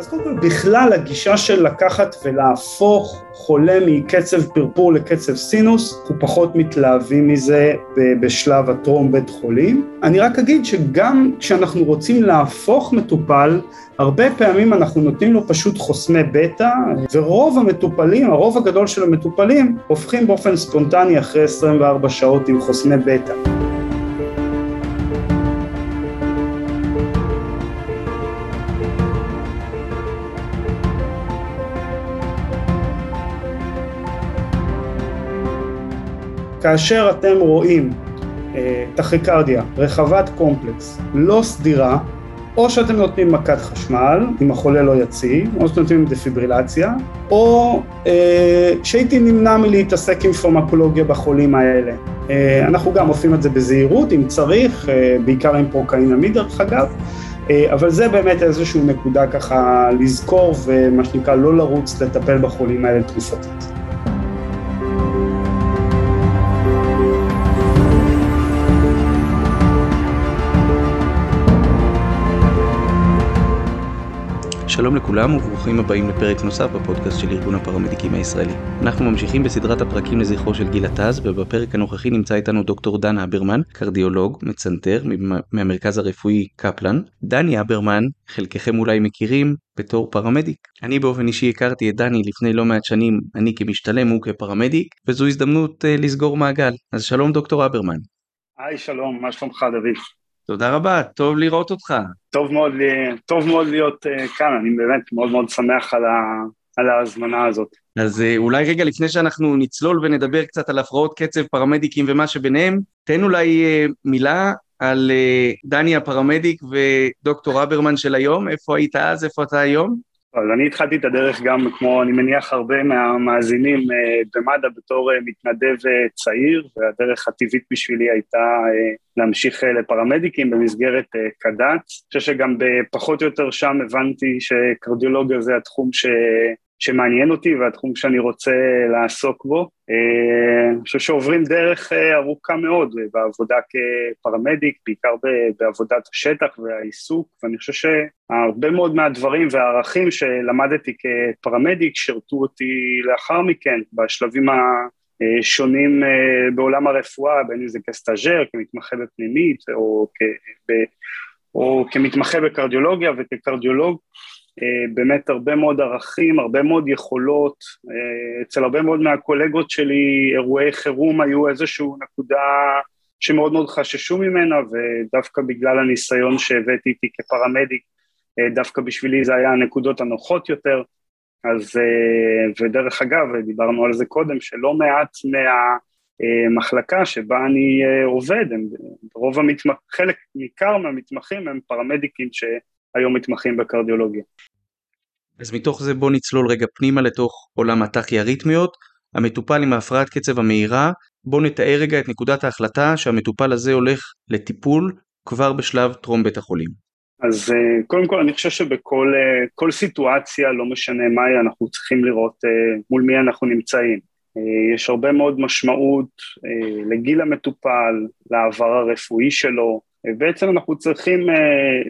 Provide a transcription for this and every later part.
אז קודם כל בכלל הגישה של לקחת ולהפוך חולה מקצב פרפור לקצב סינוס, אנחנו פחות מתלהבים מזה בשלב הטרום בית חולים. אני רק אגיד שגם כשאנחנו רוצים להפוך מטופל, הרבה פעמים אנחנו נותנים לו פשוט חוסמי בטא, ורוב המטופלים, הרוב הגדול של המטופלים, הופכים באופן ספונטני אחרי 24 שעות עם חוסמי בטא. כאשר אתם רואים אה, טכיקרדיה, רחבת קומפלקס, לא סדירה, או שאתם נותנים מכת חשמל, אם החולה לא יציב, או שאתם נותנים דפיברילציה, או אה, שהייתי נמנע מלהתעסק עם פרמקולוגיה בחולים האלה. אה, אנחנו גם עושים את זה בזהירות, אם צריך, אה, בעיקר עם פרוקאינמיד דרך אגב, אה, אבל זה באמת איזושהי נקודה ככה לזכור, ומה שנקרא לא לרוץ לטפל בחולים האלה תרופתית. שלום לכולם וברוכים הבאים לפרק נוסף בפודקאסט של ארגון הפרמדיקים הישראלי. אנחנו ממשיכים בסדרת הפרקים לזכרו של גיל עטז ובפרק הנוכחי נמצא איתנו דוקטור דן אברמן, קרדיולוג, מצנתר מהמרכז הרפואי קפלן. דני אברמן, חלקכם אולי מכירים בתור פרמדיק. אני באופן אישי הכרתי את דני לפני לא מעט שנים, אני כמשתלם הוא כפרמדיק, וזו הזדמנות uh, לסגור מעגל. אז שלום דוקטור אברמן. היי שלום, מה שלומך דוד? תודה רבה, טוב לראות אותך. טוב מאוד, טוב מאוד להיות uh, כאן, אני באמת מאוד מאוד שמח על, ה, על ההזמנה הזאת. אז uh, אולי רגע לפני שאנחנו נצלול ונדבר קצת על הפרעות קצב פרמדיקים ומה שביניהם, תן אולי uh, מילה על uh, דני הפרמדיק ודוקטור אברמן של היום, איפה היית אז, איפה אתה היום? אז אני התחלתי את הדרך גם, כמו אני מניח הרבה מהמאזינים אה, במד"א בתור אה, מתנדב אה, צעיר, והדרך הטבעית בשבילי הייתה להמשיך לפרמדיקים במסגרת קד"צ. אני חושב שגם פחות או יותר שם הבנתי שקרדיולוגיה זה התחום ש... שמעניין אותי והתחום שאני רוצה לעסוק בו. אה, אני חושב שעוברים דרך אה, ארוכה מאוד בעבודה כפרמדיק, בעיקר בעבודת השטח והעיסוק, ואני חושב שהרבה מאוד מהדברים והערכים שלמדתי כפרמדיק שירתו אותי לאחר מכן בשלבים השונים אה, בעולם הרפואה, בין אם זה כסטאג'ר, כמתמחה בפנימית או, כ, או כמתמחה בקרדיולוגיה וכקרדיולוג. אה, באמת הרבה מאוד ערכים, הרבה מאוד יכולות, אה, אצל הרבה מאוד מהקולגות שלי אירועי חירום היו איזושהי נקודה שמאוד מאוד חששו ממנה ודווקא בגלל הניסיון שהבאתי איתי כפרמדיק, אה, דווקא בשבילי זה היה הנקודות הנוחות יותר, אז ודרך אגב, דיברנו על זה קודם, שלא מעט מהמחלקה שבה אני עובד, הם, רוב המתמח... חלק ניכר מהמתמחים הם פרמדיקים ש... היום מתמחים בקרדיולוגיה. אז מתוך זה בוא נצלול רגע פנימה לתוך עולם הטכי-אריתמיות, המטופל עם ההפרעת קצב המהירה, בוא נתאר רגע את נקודת ההחלטה שהמטופל הזה הולך לטיפול כבר בשלב טרום בית החולים. אז אה, קודם כל אני חושב שבכל אה, סיטואציה, לא משנה מהי, אנחנו צריכים לראות אה, מול מי אנחנו נמצאים. יש הרבה מאוד משמעות לגיל המטופל, לעבר הרפואי שלו, בעצם אנחנו צריכים uh,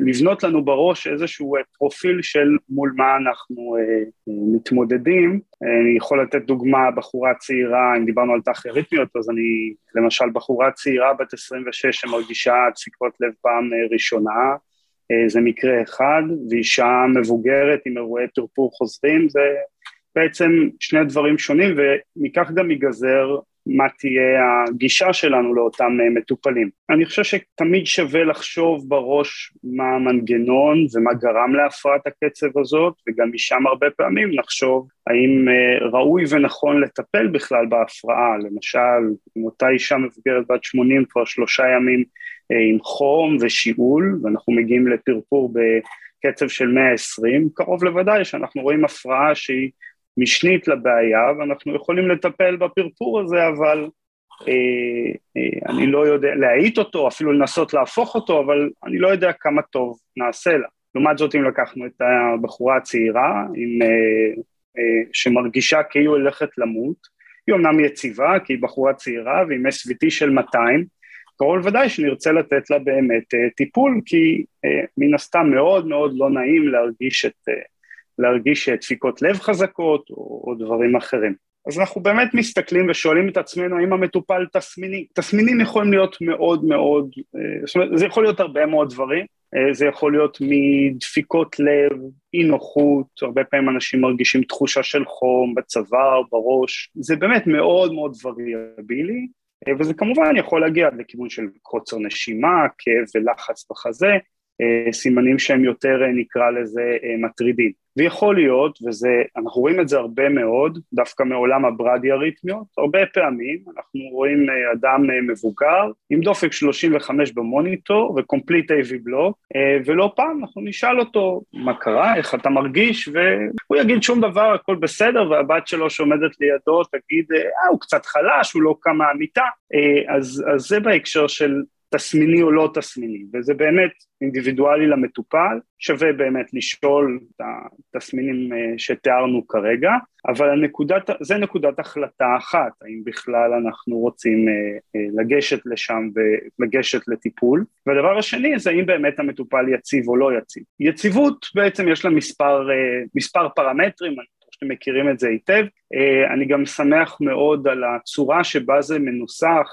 לבנות לנו בראש איזשהו uh, פרופיל של מול מה אנחנו uh, מתמודדים. אני יכול לתת דוגמה, בחורה צעירה, אם דיברנו על תח-אריתמיות, אז אני, למשל, בחורה צעירה בת 26 שמרגישה דפיקות לב פעם ראשונה, זה מקרה אחד, ואישה מבוגרת עם אירועי טרפור חוזרים, זה בעצם שני דברים שונים, ומכך גם ייגזר מה תהיה הגישה שלנו לאותם אה, מטופלים. אני חושב שתמיד שווה לחשוב בראש מה המנגנון ומה גרם להפרעת הקצב הזאת, וגם משם הרבה פעמים לחשוב האם אה, ראוי ונכון לטפל בכלל בהפרעה, למשל, אם אותה אישה מבוגרת בת 80 כבר שלושה ימים אה, עם חום ושיעול, ואנחנו מגיעים לפרפור בקצב של 120, קרוב לוודאי שאנחנו רואים הפרעה שהיא משנית לבעיה ואנחנו יכולים לטפל בפרפור הזה אבל אה, אה, אני לא יודע להאיט אותו אפילו לנסות להפוך אותו אבל אני לא יודע כמה טוב נעשה לה. לעומת זאת אם לקחנו את הבחורה הצעירה עם, אה, אה, שמרגישה כאילו הולכת למות היא אומנם יציבה כי היא בחורה צעירה ועם SVT של 200 קרוב לוודאי שנרצה לתת לה באמת אה, טיפול כי אה, מן הסתם מאוד מאוד לא נעים להרגיש את אה, להרגיש דפיקות לב חזקות או, או דברים אחרים. אז אנחנו באמת מסתכלים ושואלים את עצמנו האם המטופל תסמיני. תסמינים יכולים להיות מאוד מאוד, אה, זאת אומרת זה יכול להיות הרבה מאוד דברים, אה, זה יכול להיות מדפיקות לב, אי נוחות, הרבה פעמים אנשים מרגישים תחושה של חום בצוואר, בראש, זה באמת מאוד מאוד וריאבילי, אה, וזה כמובן יכול להגיע לכיוון של קוצר נשימה, כאב ולחץ בחזה, סימנים שהם יותר נקרא לזה מטרידים. ויכול להיות, ואנחנו רואים את זה הרבה מאוד, דווקא מעולם הברדיאריתמיות, הרבה פעמים אנחנו רואים אה, אדם אה, מבוגר עם דופק 35 במוניטור וקומפליט AV בלוק, אה, ולא פעם אנחנו נשאל אותו מה קרה, איך אתה מרגיש, והוא יגיד שום דבר, הכל בסדר, והבת שלו שעומדת לידו תגיד, אה, הוא קצת חלש, הוא לא קם מהמיטה, אז, אז זה בהקשר של תסמיני או לא תסמיני, וזה באמת אינדיבידואלי למטופל, שווה באמת לשאול את התסמינים אה, שתיארנו כרגע, אבל הנקודת, זה נקודת החלטה אחת, האם בכלל אנחנו רוצים אה, אה, לגשת לשם ולגשת לטיפול, והדבר השני זה האם באמת המטופל יציב או לא יציב. יציבות בעצם יש לה מספר, מספר פרמטרים, שאתם מכירים את זה היטב, אני גם שמח מאוד על הצורה שבה זה מנוסח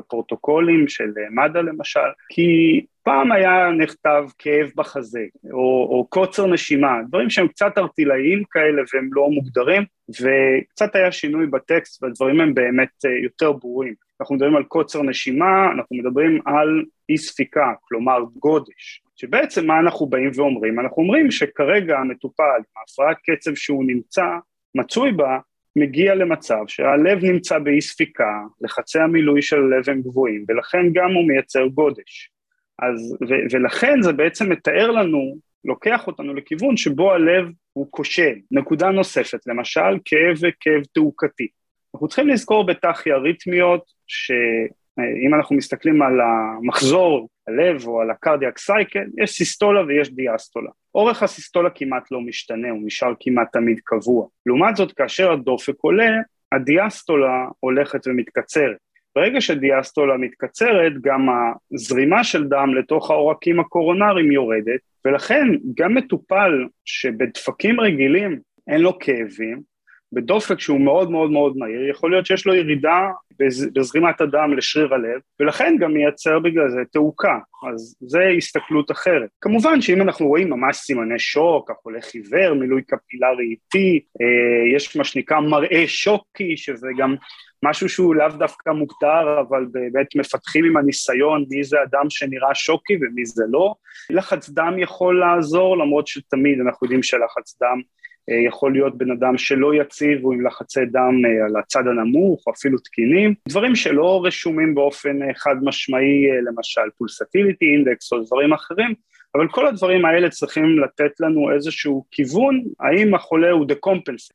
בפרוטוקולים של מד"א למשל, כי פעם היה נכתב כאב בחזה, או, או קוצר נשימה, דברים שהם קצת ארטילאיים כאלה והם לא מוגדרים, וקצת היה שינוי בטקסט והדברים הם באמת אה, יותר ברורים. אנחנו מדברים על קוצר נשימה, אנחנו מדברים על אי ספיקה, כלומר גודש. שבעצם מה אנחנו באים ואומרים? אנחנו אומרים שכרגע המטופל, ההפרעת קצב שהוא נמצא, מצוי בה, מגיע למצב שהלב נמצא באי ספיקה, לחצי המילוי של הלב הם גבוהים, ולכן גם הוא מייצר גודש. אז, ו, ולכן זה בעצם מתאר לנו, לוקח אותנו לכיוון שבו הלב הוא כושל. נקודה נוספת, למשל כאב וכאב תעוקתי. אנחנו צריכים לזכור בתחי אריתמיות, שאם אנחנו מסתכלים על המחזור הלב או על הקרדיאק סייקל, יש סיסטולה ויש דיאסטולה. אורך הסיסטולה כמעט לא משתנה, הוא נשאר כמעט תמיד קבוע. לעומת זאת, כאשר הדופק עולה, הדיאסטולה הולכת ומתקצרת. ברגע שדיאסטולה מתקצרת, גם הזרימה של דם לתוך העורקים הקורונריים יורדת, ולכן גם מטופל שבדפקים רגילים אין לו כאבים, בדופק שהוא מאוד מאוד מאוד מהיר, יכול להיות שיש לו ירידה בזרימת הדם לשריר הלב, ולכן גם מייצר בגלל זה תעוקה, אז זה הסתכלות אחרת. כמובן שאם אנחנו רואים ממש סימני שוק, החולה חיוור, מילוי קפילרי איטי, אה, יש מה שנקרא מראה שוקי, שזה גם משהו שהוא לאו דווקא מוגדר, אבל באמת מפתחים עם הניסיון מי זה אדם שנראה שוקי ומי זה לא. לחץ דם יכול לעזור, למרות שתמיד אנחנו יודעים שלחץ דם יכול להיות בן אדם שלא יציב הוא עם לחצי דם אה, על הצד הנמוך או אפילו תקינים, דברים שלא רשומים באופן אה, חד משמעי למשל פולסטיליטי אינדקס או דברים אחרים, אבל כל הדברים האלה צריכים לתת לנו איזשהו כיוון, האם החולה הוא דקומפנס,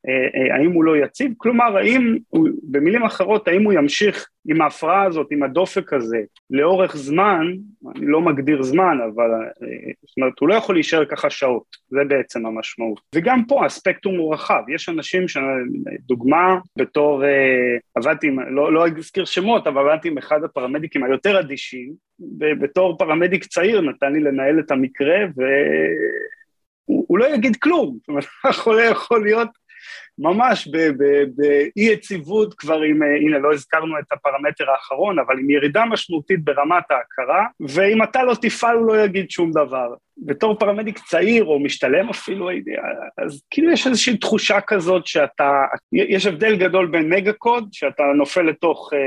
האם הוא לא יציב, כלומר האם, הוא, במילים אחרות, האם הוא ימשיך עם ההפרעה הזאת, עם הדופק הזה, לאורך זמן, אני לא מגדיר זמן, אבל זאת אומרת, הוא לא יכול להישאר ככה שעות, זה בעצם המשמעות. וגם פה הספקטרום הוא רחב, יש אנשים, דוגמה, בתור, עבדתי, לא, לא אזכיר שמות, אבל עבדתי עם אחד הפרמדיקים היותר אדישים, ובתור פרמדיק צעיר נתן לי לנהל את המקרה, והוא לא יגיד כלום, זאת אומרת, החולה יכול להיות ממש באי יציבות כבר עם, אה, הנה לא הזכרנו את הפרמטר האחרון, אבל עם ירידה משמעותית ברמת ההכרה, ואם אתה לא תפעל הוא לא יגיד שום דבר. בתור פרמדיק צעיר או משתלם אפילו, אז כאילו יש איזושהי תחושה כזאת שאתה, יש הבדל גדול בין מגה קוד, שאתה נופל לתוך, אה,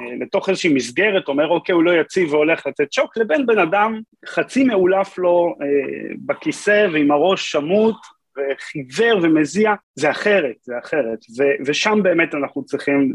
אה, לתוך איזושהי מסגרת, אומר אוקיי הוא לא יציב והולך לתת שוק, לבין בן אדם חצי מאולף לו בכיסא ועם הראש שמוט, וחיוור ומזיע, זה אחרת, זה אחרת, ו- ושם באמת אנחנו צריכים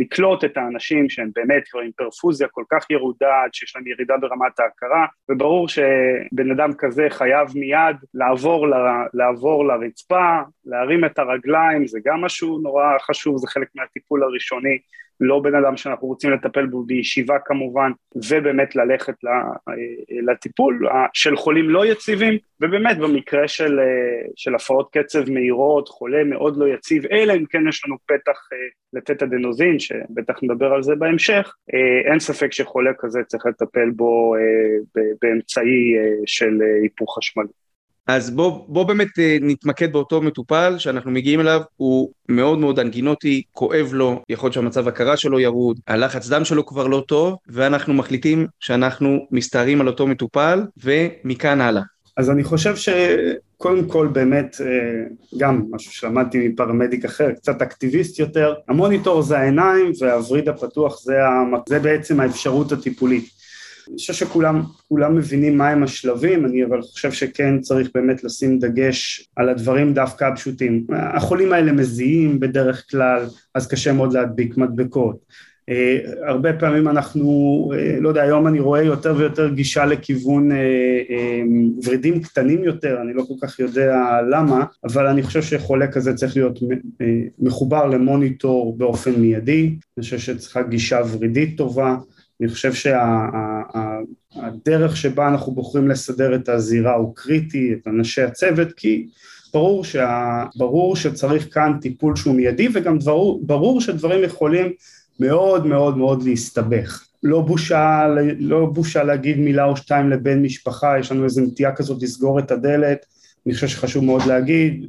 לקלוט את האנשים שהם באמת כבר עם פרפוזיה כל כך ירודה, עד שיש להם ירידה ברמת ההכרה, וברור שבן אדם כזה חייב מיד לעבור, ל- לעבור לרצפה, להרים את הרגליים, זה גם משהו נורא חשוב, זה חלק מהטיפול הראשוני לא בן אדם שאנחנו רוצים לטפל בו בישיבה כמובן, ובאמת ללכת לטיפול של חולים לא יציבים, ובאמת במקרה של, של הפרעות קצב מהירות, חולה מאוד לא יציב, אלא אם כן יש לנו פתח לתת אדנוזין, שבטח נדבר על זה בהמשך, אין ספק שחולה כזה צריך לטפל בו באמצעי של היפוך חשמלי. אז בוא, בוא באמת אה, נתמקד באותו מטופל שאנחנו מגיעים אליו, הוא מאוד מאוד אנגינוטי, כואב לו, יכול להיות שהמצב הכרה שלו ירוד, הלחץ דם שלו כבר לא טוב, ואנחנו מחליטים שאנחנו מסתערים על אותו מטופל, ומכאן הלאה. אז אני חושב שקודם כל באמת, אה, גם משהו שלמדתי מפרמדיק אחר, קצת אקטיביסט יותר, המוניטור זה העיניים והווריד הפתוח זה, זה בעצם האפשרות הטיפולית. אני חושב שכולם מבינים מהם השלבים, אני אבל חושב שכן צריך באמת לשים דגש על הדברים דווקא הפשוטים. החולים האלה מזיעים בדרך כלל, אז קשה מאוד להדביק מדבקות. אה, הרבה פעמים אנחנו, אה, לא יודע, היום אני רואה יותר ויותר גישה לכיוון אה, ורידים קטנים יותר, אני לא כל כך יודע למה, אבל אני חושב שחולה כזה צריך להיות מחובר למוניטור באופן מיידי, אני חושב שצריכה גישה ורידית טובה, אני חושב שהדרך שה, שבה אנחנו בוחרים לסדר את הזירה הוא קריטי, את אנשי הצוות, כי ברור, שה, ברור שצריך כאן טיפול שהוא מיידי וגם ברור, ברור שדברים יכולים מאוד מאוד מאוד להסתבך. לא בושה, לא בושה להגיד מילה או שתיים לבן משפחה, יש לנו איזו נטייה כזאת לסגור את הדלת, אני חושב שחשוב מאוד להגיד,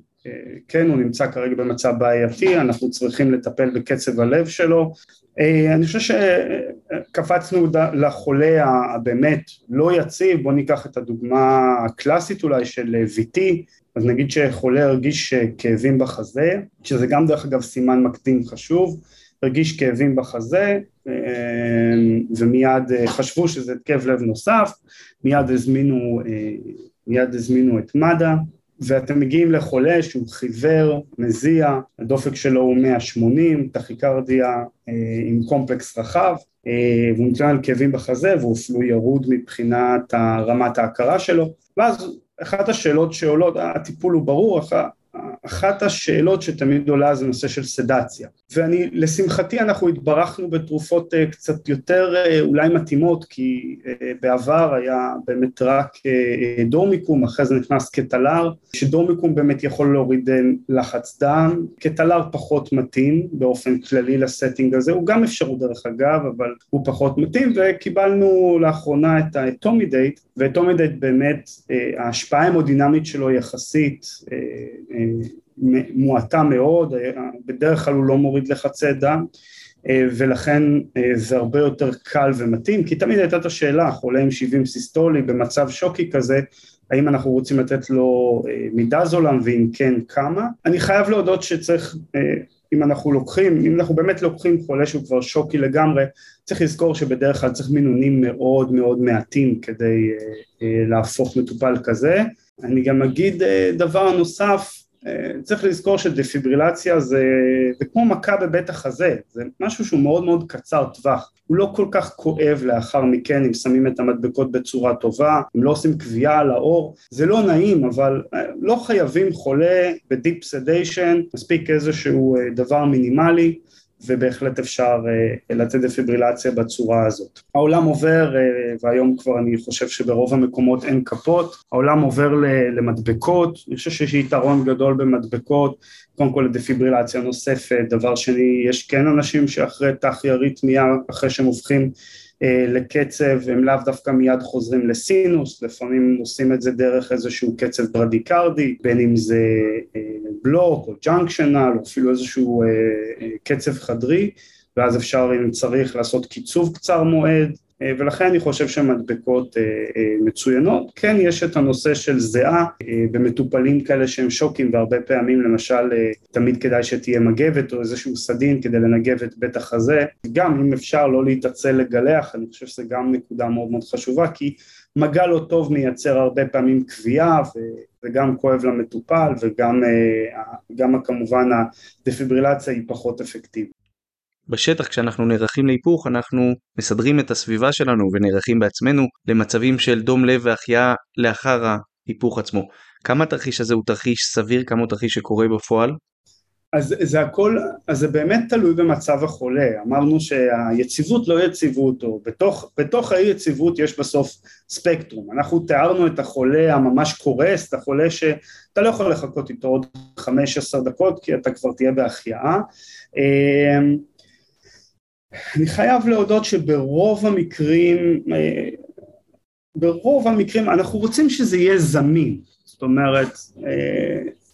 כן, הוא נמצא כרגע במצב בעייתי, אנחנו צריכים לטפל בקצב הלב שלו. אה, אני חושב שקפצנו לחולה הבאמת לא יציב, בואו ניקח את הדוגמה הקלאסית אולי של VT, אז נגיד שחולה הרגיש כאבים בחזה, שזה גם דרך אגב סימן מקדים חשוב, הרגיש כאבים בחזה אה, ומיד חשבו שזה התקף לב נוסף, מיד הזמינו, מיד הזמינו את מד"א ואתם מגיעים לחולה שהוא חיוור, מזיע, הדופק שלו הוא 180, טכיקרדיה אה, עם קומפלקס רחב, אה, והוא נתן על כאבים בחזה והוא אפילו ירוד מבחינת רמת ההכרה שלו, ואז אחת השאלות שעולות, הטיפול הוא ברור, אחת השאלות שתמיד עולה זה נושא של סדציה. ואני לשמחתי אנחנו התברכנו בתרופות אה, קצת יותר אה, אולי מתאימות כי אה, בעבר היה באמת רק דורמיקום אחרי זה נכנס קטלר שדורמיקום באמת יכול להוריד לחץ דם. קטלר פחות מתאים באופן כללי ל setting הזה הוא גם אפשרות דרך אגב אבל הוא פחות מתאים וקיבלנו לאחרונה את ה etomidate ו etomidate באמת ההשפעה ההמודינמית שלו יחסית מועטה מאוד, בדרך כלל הוא לא מוריד לחצי דם ולכן זה הרבה יותר קל ומתאים, כי תמיד הייתה את השאלה, חולה עם 70 סיסטולי במצב שוקי כזה, האם אנחנו רוצים לתת לו מידזולם ואם כן כמה. אני חייב להודות שצריך, אם אנחנו לוקחים, אם אנחנו באמת לוקחים חולה שהוא כבר שוקי לגמרי, צריך לזכור שבדרך כלל צריך מינונים מאוד מאוד מעטים כדי להפוך מטופל כזה. אני גם אגיד דבר נוסף, צריך לזכור שדפיברילציה זה, זה כמו מכה בבית החזה, זה משהו שהוא מאוד מאוד קצר טווח, הוא לא כל כך כואב לאחר מכן אם שמים את המדבקות בצורה טובה, אם לא עושים קביעה על האור, זה לא נעים אבל אה, לא חייבים חולה בדיפ סדיישן, מספיק איזשהו אה, דבר מינימלי ובהחלט אפשר uh, לתת דפיברילציה בצורה הזאת. העולם עובר, uh, והיום כבר אני חושב שברוב המקומות אין כפות, העולם עובר למדבקות, אני חושב שיש יתרון גדול במדבקות, קודם כל לדפיברילציה נוספת, דבר שני, יש כן אנשים שאחרי תחי-אריתמיה, אחרי שהם הופכים אה, לקצב, הם לאו דווקא מיד חוזרים לסינוס, לפעמים עושים את זה דרך איזשהו קצב ברדיקרדי, בין אם זה אה, בלוק או ג'אנקשנל או אפילו איזשהו אה, קצב חדרי, ואז אפשר אם צריך לעשות קיצוב קצר מועד, אה, ולכן אני חושב שמדבקות אה, אה, מצוינות. כן יש את הנושא של זיעה במטופלים כאלה שהם שוקים והרבה פעמים למשל תמיד כדאי שתהיה מגבת או איזשהו סדין כדי לנגב את בית החזה. גם אם אפשר לא להתעצל לגלח, אני חושב שזו גם נקודה מאוד מאוד חשובה כי מגע לא טוב מייצר הרבה פעמים כווייה וגם כואב למטופל וגם כמובן הדפיברילציה היא פחות אפקטיבית. בשטח כשאנחנו נערכים להיפוך אנחנו מסדרים את הסביבה שלנו ונערכים בעצמנו למצבים של דום לב והחייאה לאחר ההיפוך עצמו. כמה התרחיש הזה הוא תרחיש סביר, כמה הוא תרחיש שקורה בפועל? אז זה הכל, אז זה באמת תלוי במצב החולה, אמרנו שהיציבות לא יציבות, או בתוך, בתוך האי יציבות יש בסוף ספקטרום, אנחנו תיארנו את החולה הממש קורס, את החולה שאתה לא יכול לחכות איתו עוד 15 דקות כי אתה כבר תהיה בהחייאה אמ, אני חייב להודות שברוב המקרים ברוב המקרים אנחנו רוצים שזה יהיה זמין, זאת אומרת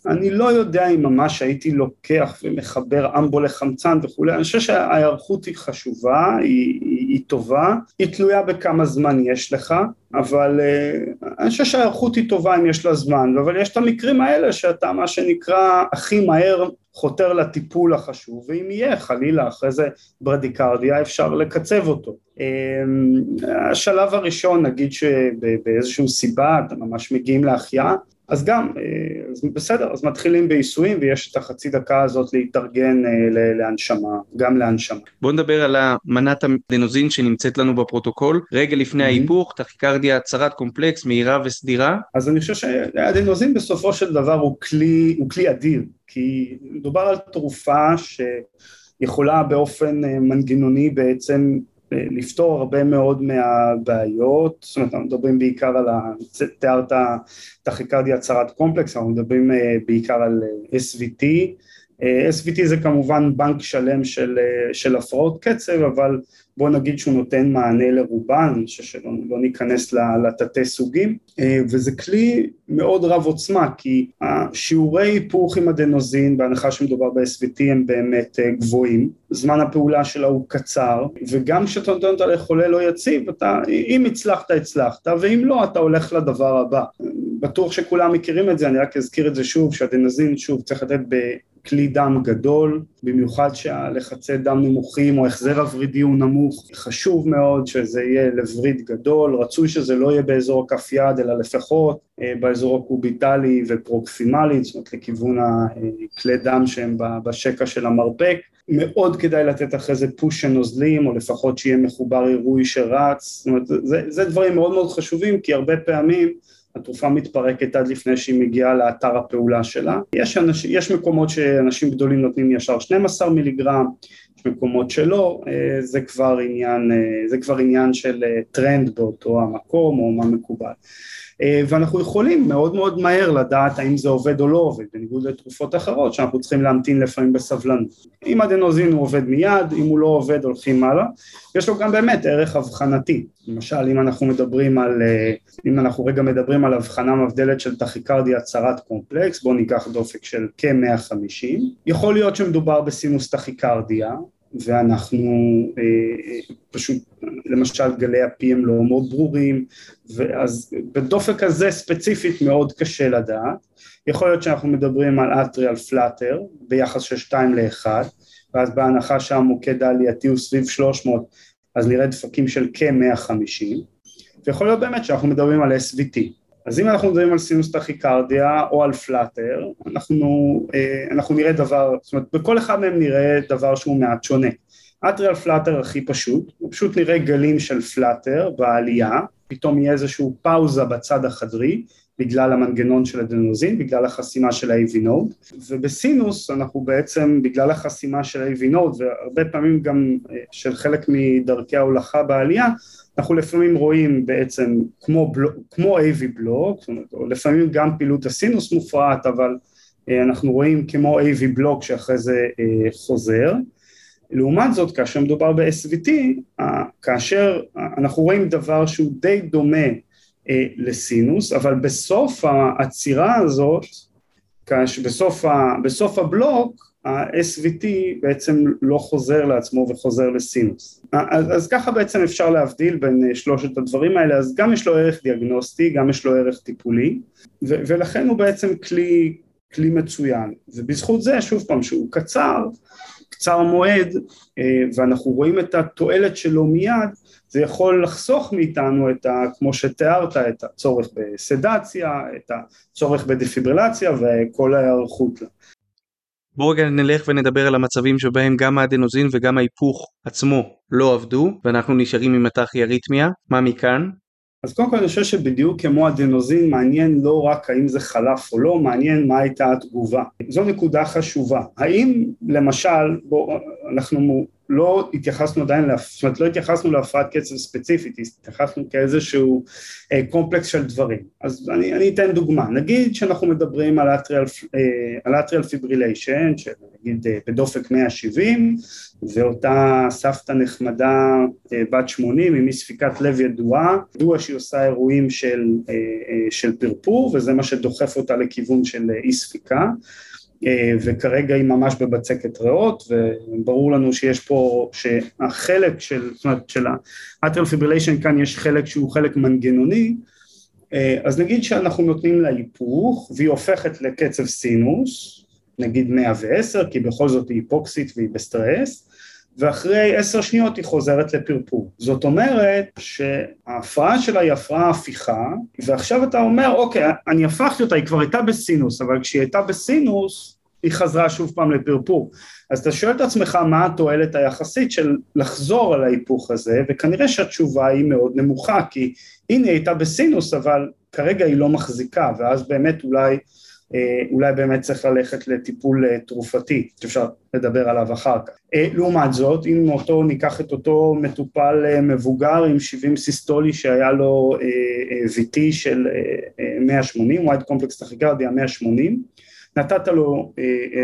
אני לא יודע אם ממש הייתי לוקח ומחבר אמבו לחמצן וכולי, אני חושב שההיערכות היא חשובה, היא, היא, היא טובה, היא תלויה בכמה זמן יש לך, אבל uh, אני חושב שההיערכות היא טובה אם יש לה זמן, אבל יש את המקרים האלה שאתה מה שנקרא הכי מהר חותר לטיפול החשוב, ואם יהיה חלילה אחרי זה ברדיקרדיה אפשר לקצב אותו. Um, השלב הראשון נגיד שבאיזושהי סיבה אתם ממש מגיעים להחייאה אז גם, אה, אז בסדר, אז מתחילים בעיסויים ויש את החצי דקה הזאת להתארגן אה, להנשמה, גם להנשמה. בוא נדבר על המנת הדנוזין שנמצאת לנו בפרוטוקול, רגע לפני ההיפוך, טכיקרדיה הצהרת קומפלקס, מהירה וסדירה. אז אני חושב שהדנוזין בסופו של דבר הוא כלי, הוא כלי אדיר, כי מדובר על תרופה שיכולה באופן אה, מנגנוני בעצם לפתור הרבה מאוד מהבעיות, זאת אומרת אנחנו מדברים בעיקר על, ה... תיארת טכיקרדיה הצהרת קומפלקס, אנחנו מדברים אה, בעיקר על אה, SVT, SVT זה כמובן בנק שלם של, של הפרעות קצב, אבל בוא נגיד שהוא נותן מענה לרובן, אני חושב שלא לא ניכנס לתתי סוגים, אה, וזה כלי מאוד רב עוצמה, כי השיעורי היפוך עם אדנוזין, בהנחה שמדובר ב-SVT, הם באמת אה, גבוהים, זמן הפעולה שלה הוא קצר, וגם כשאתה נותן אותה לחולה לא יציב, אתה, אם הצלחת, הצלחת, ואם לא, אתה הולך לדבר הבא. בטוח שכולם מכירים את זה, אני רק אזכיר את זה שוב, שאדנזין, שוב, צריך לתת כלי דם גדול, במיוחד שהלחצי דם נמוכים או החזר הוורידי הוא נמוך, חשוב מאוד שזה יהיה לווריד גדול, רצוי שזה לא יהיה באזור הכף יד אלא לפחות אה, באזור הקוביטלי ופרוקסימלי, זאת אומרת לכיוון הכלי דם שהם בשקע של המרפק, מאוד כדאי לתת אחרי זה פוש של נוזלים או לפחות שיהיה מחובר עירוי שרץ, זאת אומרת זה, זה דברים מאוד מאוד חשובים כי הרבה פעמים התרופה מתפרקת עד לפני שהיא מגיעה לאתר הפעולה שלה. יש, אנש, יש מקומות שאנשים גדולים נותנים ישר 12 מיליגרם, יש מקומות שלא, אה, זה כבר עניין, אה, זה כבר עניין של אה, טרנד באותו המקום או מה מקובל. אה, ואנחנו יכולים מאוד מאוד מהר לדעת האם זה עובד או לא עובד, בניגוד לתרופות אחרות שאנחנו צריכים להמתין לפעמים בסבלנות. אם אדנוזין הוא עובד מיד, אם הוא לא עובד הולכים הלאה, יש לו גם באמת ערך אבחנתי, למשל אם אנחנו מדברים על, אה, אם אנחנו רגע מדברים על אבחנה מבדלת של טכיקרדיה הצהרת קומפלקס, בואו ניקח דופק של כ-150, יכול להיות שמדובר בסינוס טכיקרדיה, ואנחנו אה, אה, פשוט, למשל גלי ה-PM לא מאוד ברורים, ואז בדופק הזה ספציפית מאוד קשה לדעת, יכול להיות שאנחנו מדברים על אטריאל פלאטר ביחס של 2 ל-1, ואז בהנחה שהמוקד העלייתי הוא סביב 300, אז נראה דפקים של כ-150, ויכול להיות באמת שאנחנו מדברים על SVT. אז אם אנחנו מדברים על סינוס טכיקרדיה או על פלאטר, אנחנו, אה, אנחנו נראה דבר, זאת אומרת בכל אחד מהם נראה דבר שהוא מעט שונה. אטריאל פלאטר הכי פשוט, הוא פשוט נראה גלים של פלאטר בעלייה, פתאום יהיה איזשהו פאוזה בצד החדרי בגלל המנגנון של האדנוזין, בגלל החסימה של ה-AV node, ובסינוס אנחנו בעצם בגלל החסימה של ה-AV node והרבה פעמים גם אה, של חלק מדרכי ההולכה בעלייה, אנחנו לפעמים רואים בעצם כמו, בלוק, כמו AV block, זאת אומרת, או לפעמים גם פעילות הסינוס מופרעת, אבל אה, אנחנו רואים כמו AV block שאחרי זה אה, חוזר. לעומת זאת, כאשר מדובר ב-SVT, כאשר אנחנו רואים דבר שהוא די דומה אה, לסינוס, אבל בסוף העצירה הזאת, בסוף, בסוף הבלוק, ה-SVT בעצם לא חוזר לעצמו וחוזר לסינוס. אז, אז ככה בעצם אפשר להבדיל בין אה, שלושת הדברים האלה, אז גם יש לו ערך דיאגנוסטי, גם יש לו ערך טיפולי, ו- ולכן הוא בעצם כלי, כלי מצוין, ובזכות זה, שוב פעם, שהוא קצר, קצר מועד, אה, ואנחנו רואים את התועלת שלו מיד, זה יכול לחסוך מאיתנו את ה... כמו שתיארת, את הצורך בסדציה, את הצורך בדפיברילציה וכל ההיערכות לה. בואו רגע נלך ונדבר על המצבים שבהם גם האדנוזין וגם ההיפוך עצמו לא עבדו ואנחנו נשארים עם מטחי אריתמיה, מה מכאן? אז קודם כל אני חושב שבדיוק כמו אדנוזין מעניין לא רק האם זה חלף או לא, מעניין מה הייתה התגובה. זו נקודה חשובה. האם למשל, בוא, אנחנו לא התייחסנו עדיין, זאת אומרת לא התייחסנו להפרעת קצב ספציפית, התייחסנו כאיזשהו אה, קומפלקס של דברים. אז אני, אני אתן דוגמה, נגיד שאנחנו מדברים על atrial fibrillation, שנגיד בדופק 170, ואותה סבתא נחמדה בת 80 עם אי ספיקת לב ידועה, ידוע שהיא עושה אירועים של, של פרפור וזה מה שדוחף אותה לכיוון של אי ספיקה אה, וכרגע היא ממש בבצקת ריאות וברור לנו שיש פה שהחלק של, זאת אומרת של ה-atrial fibrillation כאן יש חלק שהוא חלק מנגנוני אה, אז נגיד שאנחנו נותנים לה היפוך והיא הופכת לקצב סינוס נגיד 110 כי בכל זאת היא היפוקסית והיא בסטרס ואחרי עשר שניות היא חוזרת לפרפור. זאת אומרת שההפרעה שלה היא הפרעה הפיכה, ועכשיו אתה אומר, אוקיי, אני הפכתי אותה, היא כבר הייתה בסינוס, אבל כשהיא הייתה בסינוס, היא חזרה שוב פעם לפרפור. אז אתה שואל את עצמך מה התועלת היחסית של לחזור על ההיפוך הזה, וכנראה שהתשובה היא מאוד נמוכה, כי הנה היא הייתה בסינוס, אבל כרגע היא לא מחזיקה, ואז באמת אולי אולי באמת צריך ללכת לטיפול אה, תרופתי, שאפשר לדבר עליו אחר כך. אה, לעומת זאת, אם אותו, ניקח את אותו מטופל מבוגר עם 70 סיסטולי שהיה לו VT של 180, White Complex טכיקרדיה 180, נתת לו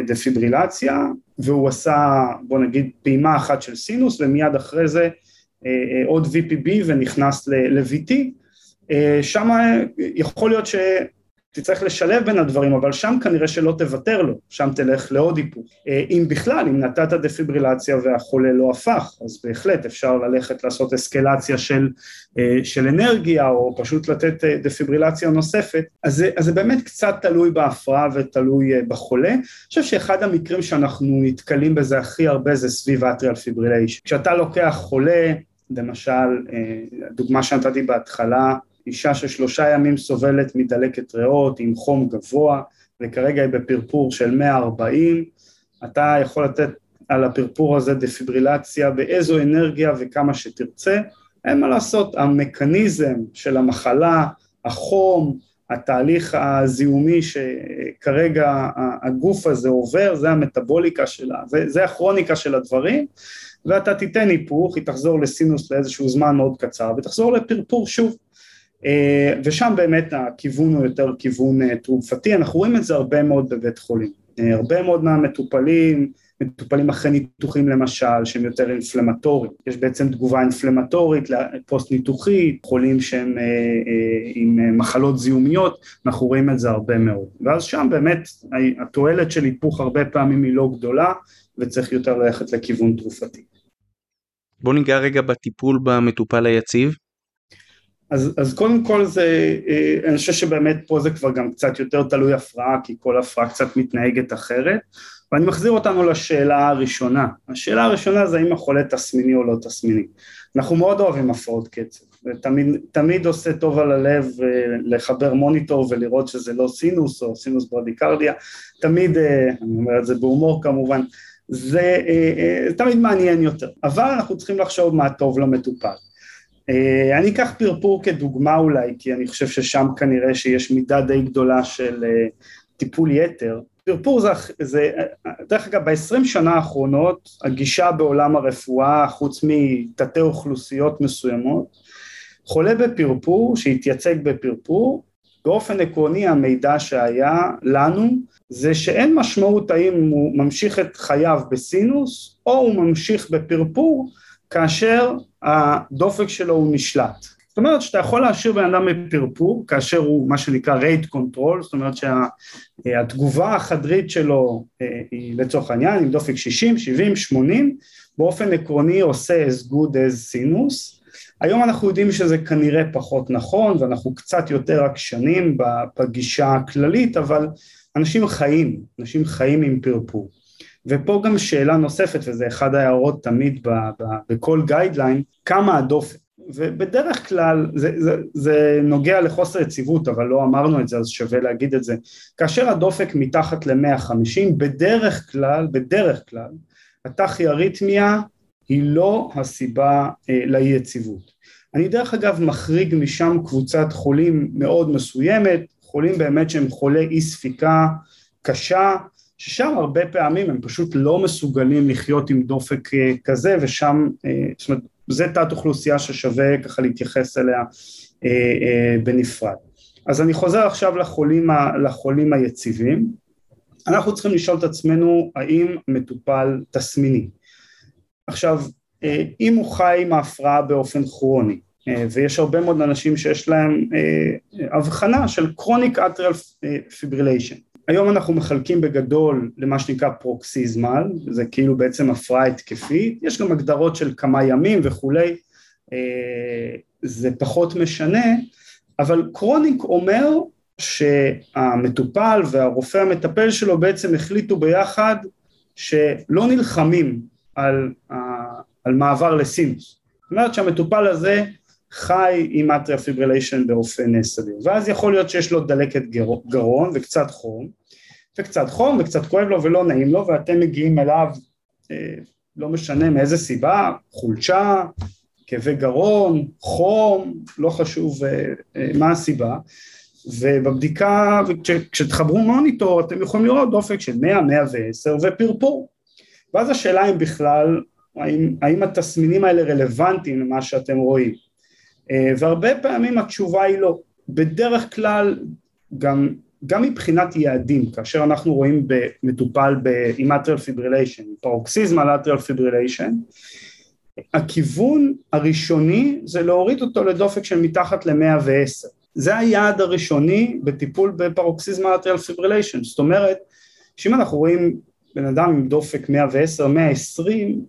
דפיברילציה והוא עשה בוא נגיד פעימה אחת של סינוס ומיד אחרי זה עוד VPB ונכנס ל-VT, שם יכול להיות ש... תצטרך לשלב בין הדברים, אבל שם כנראה שלא תוותר לו, שם תלך לעוד היפוך. אה, אם בכלל, אם נתת דפיברילציה והחולה לא הפך, אז בהחלט אפשר ללכת לעשות אסקלציה של, אה, של אנרגיה, או פשוט לתת אה, דפיברילציה נוספת, אז זה, אז זה באמת קצת תלוי בהפרעה ותלוי בחולה. אני חושב שאחד המקרים שאנחנו נתקלים בזה הכי הרבה זה סביב אטריאל פיבריליישן. כשאתה לוקח חולה, למשל, דוגמה שנתתי בהתחלה, אישה ששלושה ימים סובלת מדלקת ריאות עם חום גבוה וכרגע היא בפרפור של 140, אתה יכול לתת על הפרפור הזה דפיברילציה באיזו אנרגיה וכמה שתרצה, אין מה לעשות, המכניזם של המחלה, החום, התהליך הזיהומי שכרגע הגוף הזה עובר, זה המטבוליקה שלה, זה, זה הכרוניקה של הדברים, ואתה תיתן היפוך, היא תחזור לסינוס לאיזשהו זמן מאוד קצר, ותחזור לפרפור שוב. אה, ושם באמת הכיוון הוא יותר כיוון אה, תרופתי, אנחנו רואים את זה הרבה מאוד בבית חולים, אה, הרבה מאוד מהמטופלים, מטופלים אחרי ניתוחים למשל, שהם יותר אינפלמטוריים, יש בעצם תגובה אינפלמטורית, פוסט ניתוחית, חולים שהם עם מחלות זיהומיות, אנחנו רואים את זה הרבה מאוד, ואז שם באמת התועלת של היפוך הרבה פעמים היא לא גדולה, וצריך יותר ללכת לכיוון תרופתי. בוא ניגע רגע בטיפול במטופל היציב. אז, אז קודם כל זה, אה, אני חושב שבאמת פה זה כבר גם קצת יותר תלוי הפרעה, כי כל הפרעה קצת מתנהגת אחרת, ואני מחזיר אותנו לשאלה הראשונה. השאלה הראשונה זה האם החולה תסמיני או לא תסמיני. אנחנו מאוד אוהבים הפרעות קצב, ותמיד עושה טוב על הלב אה, לחבר מוניטור ולראות שזה לא סינוס או סינוס ברדיקרדיה, תמיד, אה, אני אומר את זה בהומור כמובן, זה תמיד מעניין יותר, אבל אנחנו צריכים לחשוב מה טוב למטופל. אה, אני אקח פרפור כדוגמה אולי, כי אני חושב ששם כנראה שיש מידה די גדולה של אה, טיפול יתר. פרפור זה, זה דרך אגב, ב-20 שנה האחרונות הגישה בעולם הרפואה, חוץ מתתי אוכלוסיות מסוימות, חולה בפרפור, שהתייצג בפרפור, באופן עקרוני המידע שהיה לנו זה שאין משמעות האם הוא ממשיך את חייו בסינוס או הוא ממשיך בפרפור כאשר הדופק שלו הוא נשלט. זאת אומרת שאתה יכול להשאיר בן אדם בפרפור כאשר הוא מה שנקרא rate control, זאת אומרת שהתגובה החדרית שלו אה, היא לצורך העניין עם דופק 60, 70, 80, באופן עקרוני עושה as good as sinus. היום אנחנו יודעים שזה כנראה פחות נכון ואנחנו קצת יותר עקשנים בגישה הכללית, אבל אנשים חיים, אנשים חיים עם פרפור. ופה גם שאלה נוספת, וזה אחד ההערות תמיד ב, ב, בכל גיידליין, כמה הדופק. ובדרך כלל זה, זה, זה נוגע לחוסר יציבות, אבל לא אמרנו את זה, אז שווה להגיד את זה. כאשר הדופק מתחת ל-150, בדרך כלל, בדרך כלל, הטכי-אריתמיה היא לא הסיבה אה, לאי יציבות. אני דרך אגב מחריג משם קבוצת חולים מאוד מסוימת, חולים באמת שהם חולי אי ספיקה קשה, ששם הרבה פעמים הם פשוט לא מסוגלים לחיות עם דופק כזה ושם, זאת אומרת, זה תת אוכלוסייה ששווה ככה להתייחס אליה בנפרד. אז אני חוזר עכשיו לחולים, לחולים היציבים, אנחנו צריכים לשאול את עצמנו האם מטופל תסמיני. עכשיו, אם הוא חי עם ההפרעה באופן כרוני, ויש הרבה מאוד אנשים שיש להם הבחנה של chronic atrial fibrillation. היום אנחנו מחלקים בגדול למה שנקרא פרוקסיזמל, זה כאילו בעצם הפרעה התקפית, יש גם הגדרות של כמה ימים וכולי, זה פחות משנה, אבל קרוניק אומר שהמטופל והרופא המטפל שלו בעצם החליטו ביחד שלא נלחמים על, על מעבר לסינוס. זאת אומרת שהמטופל הזה חי עם אטריה פיבריליישן באופן סביר, ואז יכול להיות שיש לו דלקת גרון וקצת חום, וקצת חום וקצת כואב לו ולא נעים לו, ואתם מגיעים אליו, אה, לא משנה מאיזה סיבה, חולשה, כאבי גרון, חום, לא חשוב אה, אה, מה הסיבה, ובבדיקה, כשתחברו מוניטור אתם יכולים לראות דופק של 100, 110 ופרפור, ואז השאלה אם בכלל, האם, האם התסמינים האלה רלוונטיים למה שאתם רואים, אה, והרבה פעמים התשובה היא לא, בדרך כלל גם, גם מבחינת יעדים, כאשר אנחנו רואים במטופל עם atrial fibrillation, פרוקסיזם על atrial fibrillation, הכיוון הראשוני זה להוריד אותו לדופק של מתחת ל-110. זה היעד הראשוני בטיפול ב paroxysm atrial fibrillation, זאת אומרת שאם אנחנו רואים בן אדם עם דופק 110, 120,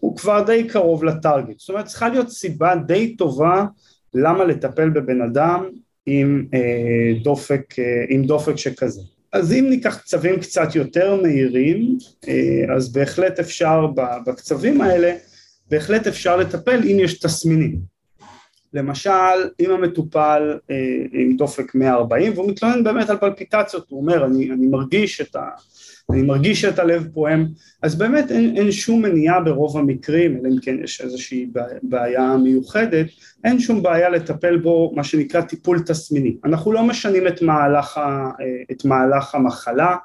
הוא כבר די קרוב ל target, זאת אומרת צריכה להיות סיבה די טובה למה לטפל בבן אדם עם, אה, דופק, אה, עם דופק שכזה. אז אם ניקח קצבים קצת יותר מהירים, אה, אז בהחלט אפשר בקצבים האלה בהחלט אפשר לטפל אם יש תסמינים. למשל, אם המטופל אה, עם דופק 140 והוא מתלונן באמת על פלפיטציות, הוא אומר אני, אני מרגיש את ה... אני מרגיש את הלב פועם, אז באמת אין, אין שום מניעה ברוב המקרים, אלא אם כן יש איזושהי בעיה מיוחדת, אין שום בעיה לטפל בו מה שנקרא טיפול תסמיני. אנחנו לא משנים את מהלך, ה, אה, את מהלך המחלה,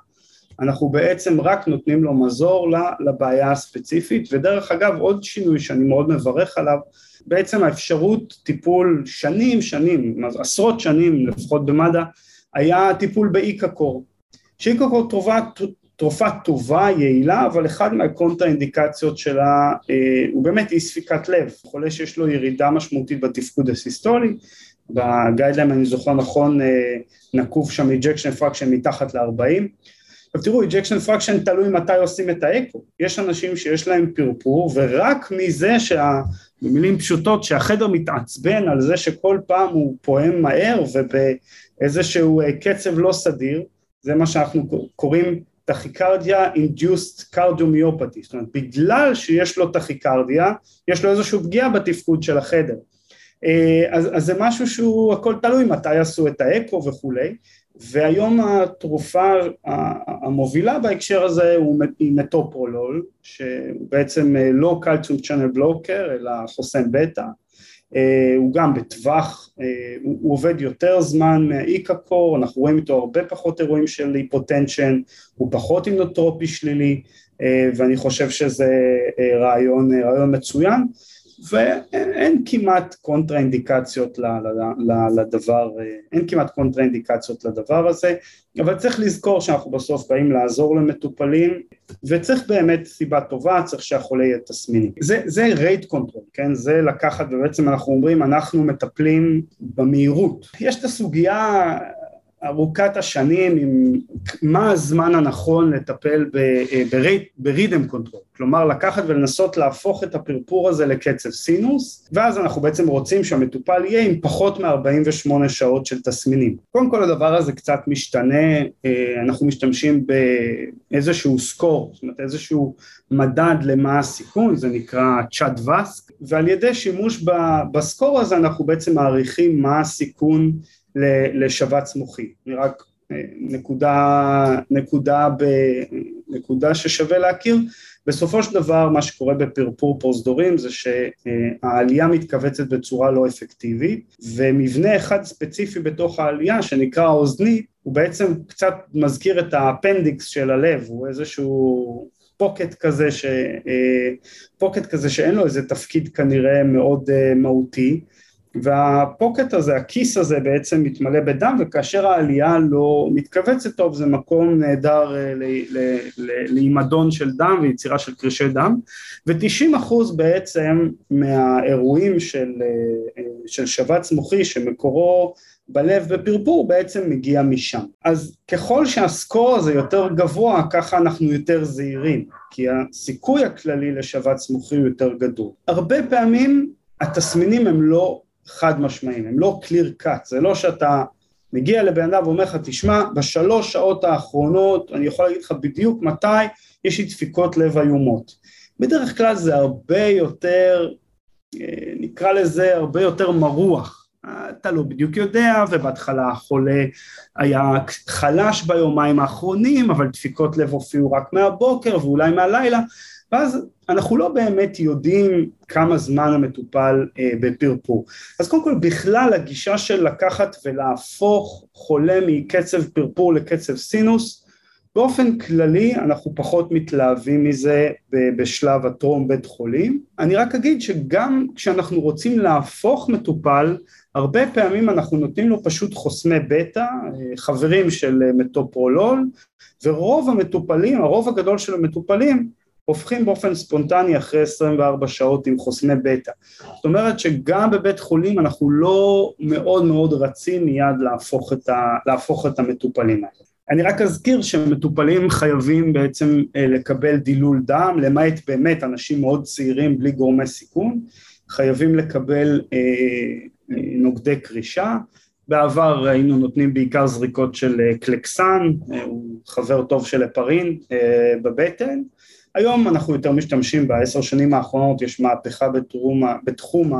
אנחנו בעצם רק נותנים לו מזור לבעיה הספציפית, ודרך אגב עוד שינוי שאני מאוד מברך עליו, בעצם האפשרות טיפול שנים שנים, עשרות שנים לפחות במד"א, היה טיפול באיקקור, שאיקקור תרופה, תרופה טובה, יעילה, אבל אחד מהקונטרה אינדיקציות שלה אה, הוא באמת אי ספיקת לב, חולה שיש לו ירידה משמעותית בתפקוד הסיסטולי, ב guideline אני זוכר נכון אה, נקוב שם ejection fraction מתחת ל-40 עכשיו תראו, ejection fraction תלוי מתי עושים את האקו, יש אנשים שיש להם פרפור ורק מזה שה... במילים פשוטות שהחדר מתעצבן על זה שכל פעם הוא פועם מהר ובאיזשהו אה, קצב לא סדיר, זה מה שאנחנו קוראים tachycardia induced cardiomyopathy, זאת אומרת בגלל שיש לו טכיקרדיה יש לו איזושהי פגיעה בתפקוד של החדר, אה, אז, אז זה משהו שהוא הכל תלוי מתי עשו את האקו וכולי והיום התרופה המובילה בהקשר הזה היא מטופרולול, שהוא בעצם אה, לא קלציום צ'אנל בלוקר אלא חוסם בטא, אה, הוא גם בטווח, אה, הוא עובד יותר זמן מהאיקקור, אנחנו רואים איתו הרבה פחות אירועים של היפוטנשן, הוא פחות הימנוטרופי שלילי, ואני חושב שזה רעיון, רעיון מצוין. ואין כמעט קונטרה אינדיקציות לדבר, אין כמעט קונטרה אינדיקציות לדבר הזה, אבל צריך לזכור שאנחנו בסוף באים לעזור למטופלים, וצריך באמת סיבה טובה, צריך שהחולה יהיה תסמיני. זה, זה rate control, כן? זה לקחת, ובעצם אנחנו אומרים, אנחנו מטפלים במהירות. יש את הסוגיה ארוכת השנים עם מה הזמן הנכון לטפל ב rhythm control, כלומר לקחת ולנסות להפוך את הפרפור הזה לקצב סינוס, ואז אנחנו בעצם רוצים שהמטופל יהיה עם פחות מ-48 שעות של תסמינים. קודם כל הדבר הזה קצת משתנה, אה, אנחנו משתמשים באיזשהו score, זאת אומרת איזשהו מדד למה הסיכון, זה נקרא CHADS-VASc, ועל ידי שימוש ב score הזה אנחנו בעצם מעריכים מה הסיכון לשבץ מוחי, רק אה, נקודה, נקודה, ב, נקודה ששווה להכיר, בסופו של דבר מה שקורה בפרפור פרוזדורים זה שהעלייה מתכווצת בצורה לא אפקטיבית ומבנה אחד ספציפי בתוך העלייה שנקרא האוזני הוא בעצם קצת מזכיר את האפנדיקס של הלב, הוא איזשהו פוקט כזה, ש, פוקט כזה שאין לו איזה תפקיד כנראה מאוד מהותי והפוקט הזה, הכיס הזה בעצם מתמלא בדם וכאשר העלייה לא מתכווצת טוב זה מקום נהדר אה, להימדון של דם ויצירה של קרישי דם ו-90% בעצם מהאירועים של, אה, של שבץ מוחי שמקורו בלב בפרפור בעצם מגיע משם. אז ככל שהסקור הזה יותר גבוה ככה אנחנו יותר זהירים כי הסיכוי הכללי לשבץ מוחי הוא יותר גדול. הרבה פעמים התסמינים הם לא חד משמעיים, הם לא clear cut, זה לא שאתה מגיע לבן אדם ואומר לך, תשמע, בשלוש שעות האחרונות, אני יכול להגיד לך בדיוק מתי יש לי דפיקות לב איומות. בדרך כלל זה הרבה יותר, אה, נקרא לזה הרבה יותר מרוח. אתה לא בדיוק יודע, ובהתחלה החולה היה חלש ביומיים האחרונים, אבל דפיקות לב הופיעו רק מהבוקר ואולי מהלילה, ואז אנחנו לא באמת יודעים כמה זמן המטופל אה, בפרפור. אז קודם כל בכלל הגישה של לקחת ולהפוך חולה מקצב פרפור לקצב סינוס, באופן כללי אנחנו פחות מתלהבים מזה בשלב הטרום בית חולים. אני רק אגיד שגם כשאנחנו רוצים להפוך מטופל, הרבה פעמים אנחנו נותנים לו פשוט חוסמי בטא, אה, חברים של מטופרולול, ורוב המטופלים, הרוב הגדול של המטופלים הופכים באופן ספונטני אחרי 24 שעות עם חוסמי בטא. זאת אומרת שגם בבית חולים אנחנו לא מאוד מאוד רצים מיד להפוך את, ה, להפוך את המטופלים האלה. אני רק אזכיר שמטופלים חייבים בעצם אה, לקבל דילול דם, למעט באמת אנשים מאוד צעירים בלי גורמי סיכון, חייבים לקבל אה, אה, נוגדי קרישה. בעבר היינו נותנים בעיקר זריקות של אה, קלקסן, הוא חבר טוב של הפרין בבטן, היום אנחנו יותר משתמשים בעשר שנים האחרונות, יש מהפכה בתחום, בתחום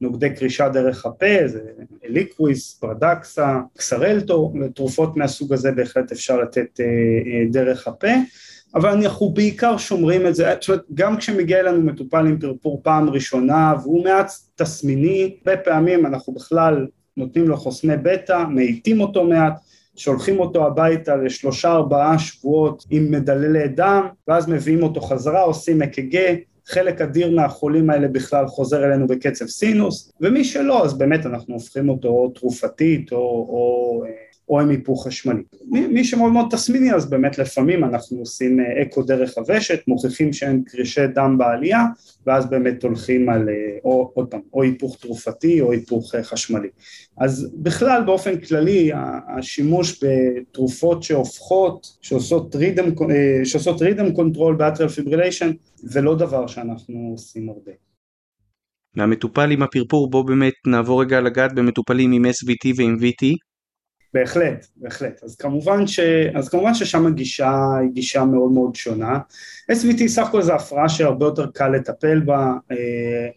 הנוגדי קרישה דרך הפה, זה אליקוויס, פרדקסה, קסרלטו, ותרופות מהסוג הזה בהחלט אפשר לתת אה, אה, דרך הפה, אבל אנחנו בעיקר שומרים את זה, זאת אומרת, גם כשמגיע אלינו מטופל עם פרפור פעם ראשונה והוא מעט תסמיני, הרבה פעמים אנחנו בכלל נותנים לו חוסמי בטא, מאיטים אותו מעט, שולחים אותו הביתה לשלושה ארבעה שבועות עם מדללי דם, ואז מביאים אותו חזרה, עושים אק"ג, חלק אדיר מהחולים האלה בכלל חוזר אלינו בקצב סינוס, ומי שלא אז באמת אנחנו הופכים אותו או תרופתית או, או אה, או עם היפוך חשמלי. מי, מי שמאוד מאוד תסמיני אז באמת לפעמים אנחנו עושים אה, אקו דרך הוושת, מוכיחים שאין קרישי דם בעלייה ואז באמת הולכים על אה, או, עוד פעם, או היפוך תרופתי או היפוך אה, חשמלי. אז בכלל באופן כללי השימוש בתרופות שהופכות, שעושות rhythm, שעושות rhythm control ב atrial fibrillation זה לא דבר שאנחנו עושים הרבה. מהמטופל עם הפרפור בוא באמת נעבור רגע לגעת במטופלים עם SVT ועם VT בהחלט, בהחלט. אז כמובן, ש, אז כמובן ששם הגישה היא גישה מאוד מאוד שונה. SVT סך הכל זו הפרעה שהרבה יותר קל לטפל בה, אה,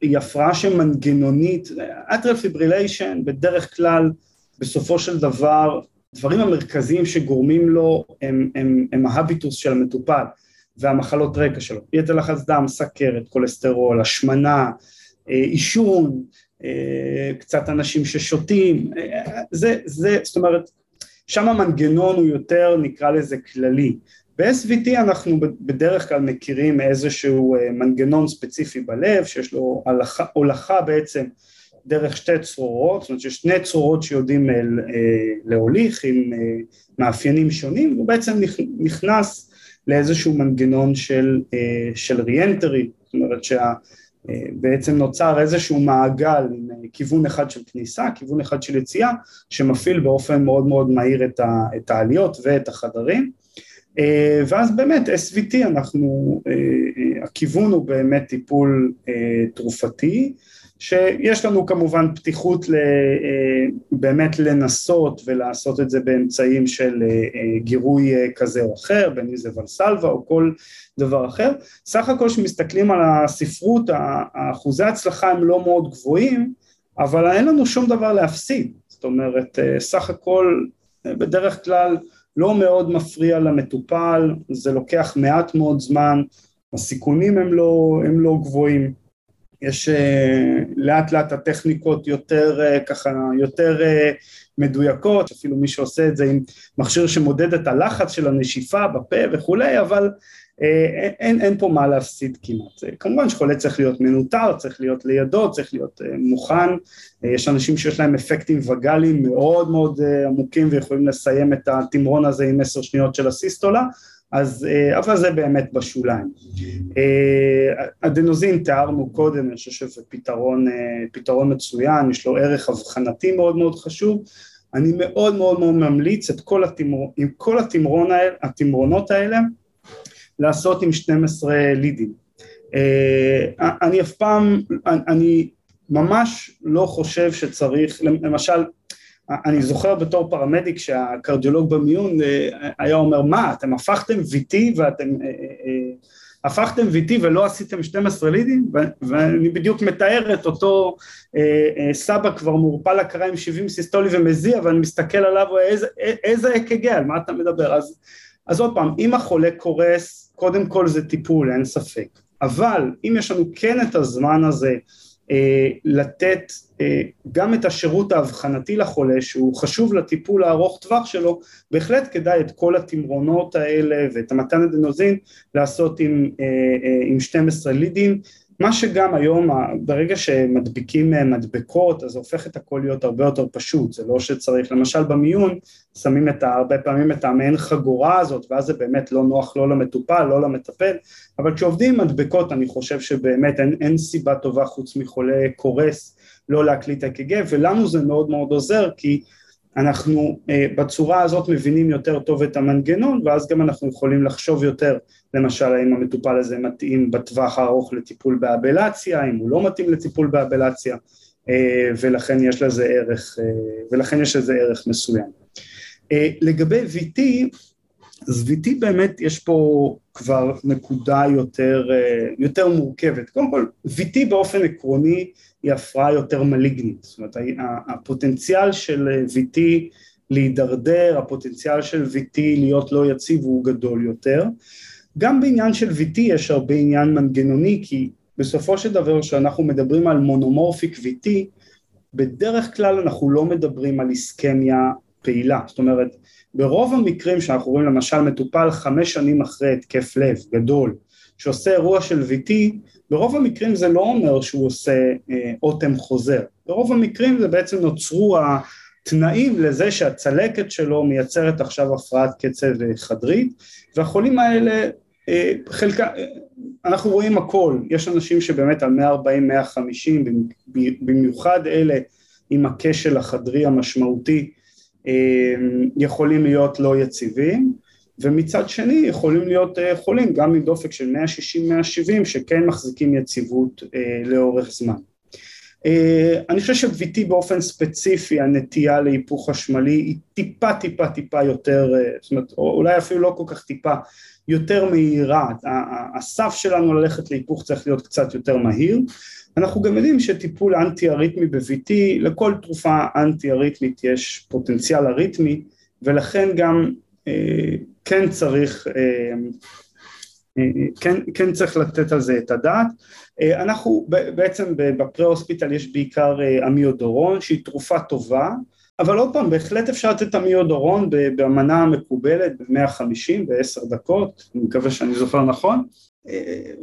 היא, הפרעה שמנגנונית, atrial fibrillation בדרך כלל בסופו של דבר, דברים המרכזיים שגורמים לו הם, הם, הם ה habitus של המטופל והמחלות רקע שלו, יתר לחץ דם, סכרת, כולסטרול, השמנה, אה, עישון, קצת אנשים ששותים, אה, זה, זה, זאת אומרת, שם המנגנון הוא יותר נקרא לזה כללי. ב-SVT אנחנו בדרך כלל מכירים איזשהו אה, מנגנון ספציפי בלב שיש לו הולכה, הולכה בעצם דרך שתי צרורות, זאת אומרת שיש שני צרורות שיודעים להוליך עם מאפיינים שונים, הוא בעצם נכנס לאיזשהו מנגנון של, של ריאנטרי, זאת אומרת שה... בעצם נוצר איזשהו מעגל עם כיוון אחד של כניסה, כיוון אחד של יציאה, שמפעיל באופן מאוד מאוד מהיר את העליות ואת החדרים. ואז באמת SVT אנחנו, הכיוון הוא באמת טיפול תרופתי, שיש לנו כמובן פתיחות אה, באמת לנסות ולעשות את זה באמצעים של אה, אה, גירוי כזה או אחר, בין אם זה ולסלווה או כל דבר אחר. סך הכל כשמסתכלים על הספרות, אחוזי ההצלחה הם לא מאוד גבוהים, אבל אין לנו שום דבר להפסיד, זאת אומרת סך הכל בדרך כלל לא מאוד מפריע למטופל, זה לוקח מעט מאוד זמן, הסיכונים הם לא, הם לא גבוהים, יש uh, לאט לאט הטכניקות יותר uh, ככה, יותר uh, מדויקות, אפילו מי שעושה את זה עם מכשיר שמודד את הלחץ של הנשיפה בפה וכולי, אבל אין, אין, אין פה מה להפסיד כמעט. כמובן שחולה צריך להיות מנוטר, צריך להיות לידו, צריך להיות מוכן, יש אנשים שיש להם אפקטים וגאליים מאוד מאוד עמוקים ויכולים לסיים את התמרון הזה עם עשר שניות של הסיסטולה, אז, אה, אבל זה באמת בשוליים. אה, אדנוזין תיארנו קודם, אני חושב שזה פתרון, אה, פתרון מצוין, יש לו ערך אבחנתי מאוד מאוד חשוב, אני מאוד מאוד מאוד ממליץ את כל, התמר, עם כל התמרון התמרונות האלה לעשות עם 12 לידים. אני אף פעם, אני ממש לא חושב שצריך, למשל אני זוכר בתור פרמדיק שהקרדיולוג במיון אה, היה אומר מה אתם הפכתם VT ואתם אה, אה, הפכתם VT ולא עשיתם 12 לידים? ואני בדיוק מתאר את אותו סבא כבר מעורפל הכרה עם 70 סיסטולי ומזיע ואני מסתכל עליו איזה, אק"ג על מה אתה מדבר? אז, אז עוד פעם אם החולה קורס קודם כל זה טיפול אין ספק. אבל אם יש לנו כן את הזמן הזה לתת אה, גם את השירות האבחנתי לחולה שהוא חשוב לטיפול הארוך טווח שלו, בהחלט כדאי את כל התמרונות האלה ואת המתן אדנוזין לעשות עם, אה, עם 12 לידים מה שגם היום, ברגע שמדביקים אה, מדבקות, אז הופך את הכל להיות הרבה יותר פשוט, זה לא שצריך, למשל במיון, שמים את הרבה פעמים את המעין חגורה הזאת, ואז זה באמת לא נוח לא למטופל, לא למטפל, אבל כשעובדים עם מדבקות אני חושב שבאמת אין, אין סיבה טובה חוץ מחולה קורס לא להקליט אק"ג, ולנו זה מאוד מאוד עוזר, כי אנחנו אה, בצורה הזאת מבינים יותר טוב את המנגנון ואז גם אנחנו יכולים לחשוב יותר למשל האם המטופל הזה מתאים בטווח הארוך לטיפול באבלציה, אם הוא לא מתאים לטיפול באבלציה אה, ולכן יש לזה ערך, אה, ולכן יש לזה ערך מסוים. לגבי VT, אז VT באמת יש פה כבר נקודה יותר, יותר מורכבת. קודם כל, VT באופן עקרוני היא הפרעה יותר מליגנית, זאת אומרת הפוטנציאל של VT להידרדר, הפוטנציאל של VT להיות לא יציב הוא גדול יותר. גם בעניין של VT יש הרבה עניין מנגנוני, כי בסופו של דבר כשאנחנו מדברים על מונומורפיק VT, בדרך כלל אנחנו לא מדברים על איסקמיה פעילה, זאת אומרת ברוב המקרים שאנחנו רואים למשל מטופל חמש שנים אחרי התקף לב גדול שעושה אירוע של VT, ברוב המקרים זה לא אומר שהוא עושה אה, אוטם חוזר, ברוב המקרים זה בעצם נוצרו התנאים לזה שהצלקת שלו מייצרת עכשיו הפרעת קצב אה, חדרית, והחולים האלה, אה, חלקה, אנחנו רואים הכל, יש אנשים שבאמת על 140-150, במיוחד אלה עם הכשל החדרי המשמעותי, יכולים להיות לא יציבים, ומצד שני יכולים להיות אה, חולים גם עם דופק של 160-170 שכן מחזיקים יציבות אה, לאורך זמן. אה, אני חושב ש-VT באופן ספציפי הנטייה להיפוך חשמלי היא טיפה טיפה טיפה יותר, זאת אומרת אולי אפילו לא כל כך טיפה, יותר מהירה, הסף שלנו ללכת להיפוך צריך להיות קצת יותר מהיר, אנחנו גם יודעים שטיפול אנטי אריתמי ב-VT, לכל תרופה אנטי אריתמית יש פוטנציאל אריתמי ולכן גם כן צריך, אה, אה, כן, כן צריך לתת על זה את הדעת. אה, אנחנו בעצם בפרה-הוספיטל יש בעיקר אמיודורון שהיא תרופה טובה, אבל עוד פעם, בהחלט אפשר לתת אמיודורון במנה המקובלת ב-150 ב-10 דקות, אני מקווה שאני זוכר נכון,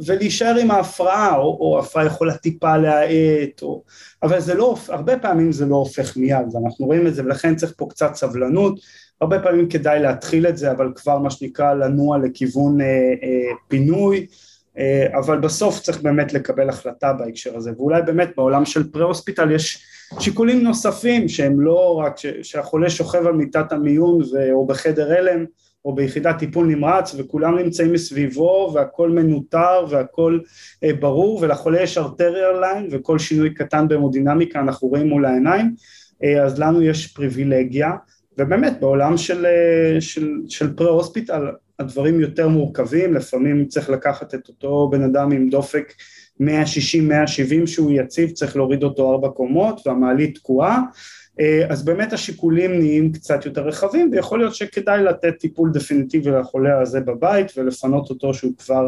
ולהישאר עם ההפרעה, או, או הפרעה יכולה טיפה להאט, או... אבל זה לא, הרבה פעמים זה לא הופך מיד, ואנחנו רואים את זה, ולכן צריך פה קצת סבלנות, הרבה פעמים כדאי להתחיל את זה, אבל כבר מה שנקרא לנוע לכיוון אה, אה, פינוי, אה, אבל בסוף צריך באמת לקבל החלטה בהקשר הזה, ואולי באמת בעולם של פרה-הוספיטל יש שיקולים נוספים שהם לא רק ש, שהחולה שוכב על מיטת המיון ו, או בחדר הלם או ביחידת טיפול נמרץ וכולם נמצאים מסביבו והכל מנוטר והכל אה, ברור ולחולה יש ארטריאל ליין וכל שינוי קטן במודינמיקה אנחנו רואים מול העיניים אה, אז לנו יש פריבילגיה ובאמת בעולם של, אה, של, של פרה-הוספיטל הדברים יותר מורכבים, לפעמים צריך לקחת את אותו בן אדם עם דופק 160-170 שהוא יציב, צריך להוריד אותו ארבע קומות והמעלית תקועה, אה, אז באמת השיקולים נהיים קצת יותר רחבים ויכול להיות שכדאי לתת טיפול דפיניטיבי לחולה הזה בבית ולפנות אותו שהוא כבר,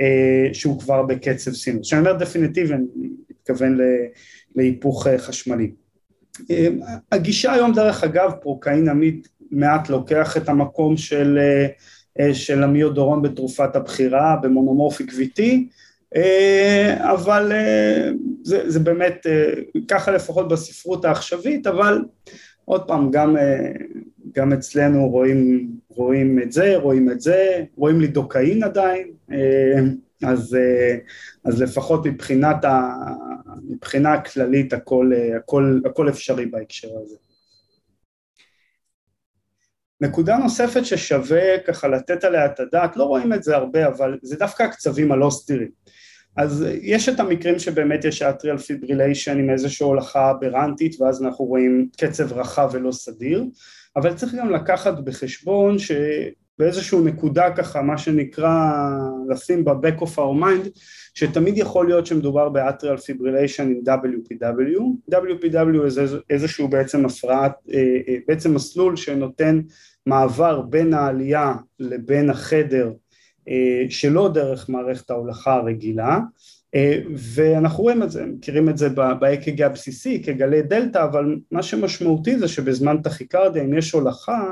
אה, שהוא כבר בקצב סינוס. כשאני אומר דפיניטיבי אני מתכוון להיפוך חשמלי. הגישה היום דרך אגב פרוקאינאמיד מעט לוקח את המקום של, של המיודורון בתרופת הבחירה במונומורפיק אה, אבל אה, זה, זה באמת אה, ככה לפחות בספרות העכשווית, אבל עוד פעם, גם, גם אצלנו רואים, רואים את זה, רואים את זה, רואים לידוקאין עדיין, אז, אז לפחות מבחינת ה, מבחינה הכללית הכל, הכל, הכל אפשרי בהקשר הזה. נקודה נוספת ששווה ככה לתת עליה את הדעת, לא רואים את זה הרבה, אבל זה דווקא הקצבים הלא סדירים. אז יש את המקרים שבאמת יש atrial fibrillation עם איזושהי הולכה אברנטית ואז אנחנו רואים קצב רחב ולא סדיר, אבל צריך גם לקחת בחשבון שבאיזושהי נקודה ככה, מה שנקרא לשים ב-back of our mind, שתמיד יכול להיות שמדובר ב atrial fibrillation עם WPW, WPW זה איזשהו בעצם הפרעת, אה, אה, בעצם מסלול שנותן מעבר בין העלייה לבין החדר אה, שלא דרך מערכת ההולכה הרגילה ואנחנו רואים את זה, מכירים את זה ב-EKG הבסיסי כגלי דלתא אבל מה שמשמעותי זה שבזמן טכיקרדיה אם יש הולכה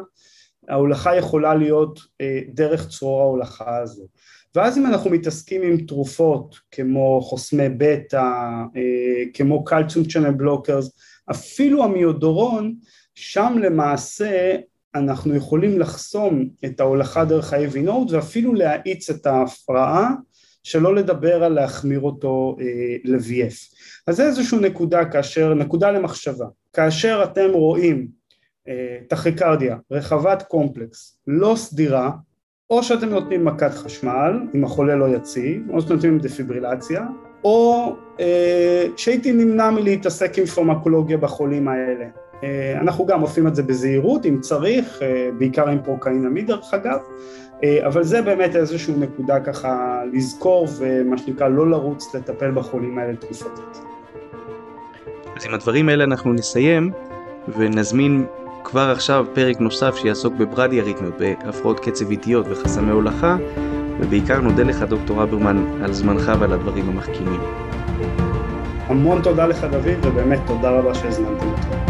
ההולכה יכולה להיות אה, דרך צרור ההולכה הזו ואז אם אנחנו מתעסקים עם תרופות כמו חוסמי בטא, כמו קלציום צ'אנל בלוקרס, אפילו המיודורון, שם למעשה אנחנו יכולים לחסום את ההולכה דרך ה-AV node ואפילו להאיץ את ההפרעה, שלא לדבר על להחמיר אותו אה, ל-VF. אז זה איזושהי נקודה כאשר, נקודה למחשבה. כאשר אתם רואים אה, טכיקרדיה, רחבת קומפלקס, לא סדירה, או שאתם נותנים מכת חשמל, אם החולה לא יציב, או שאתם נותנים דפיברילציה, או אה, שהייתי נמנע מלהתעסק עם פרמקולוגיה בחולים האלה. אה, אנחנו גם עושים את זה בזהירות אם צריך, אה, בעיקר עם פרוקאינמיד דרך אגב, אה, אבל זה באמת איזושהי נקודה ככה לזכור ומה שנקרא לא לרוץ לטפל בחולים האלה תרופתית. אז עם הדברים האלה אנחנו נסיים ונזמין כבר עכשיו פרק נוסף שיעסוק בברדי אריתמיות, בהפרעות קצב איטיות וחסמי הולכה, ובעיקר נודה לך דוקטור אברמן על זמנך ועל הדברים המחכימים. המון תודה לך דוד ובאמת תודה רבה שהזמנתם אותי.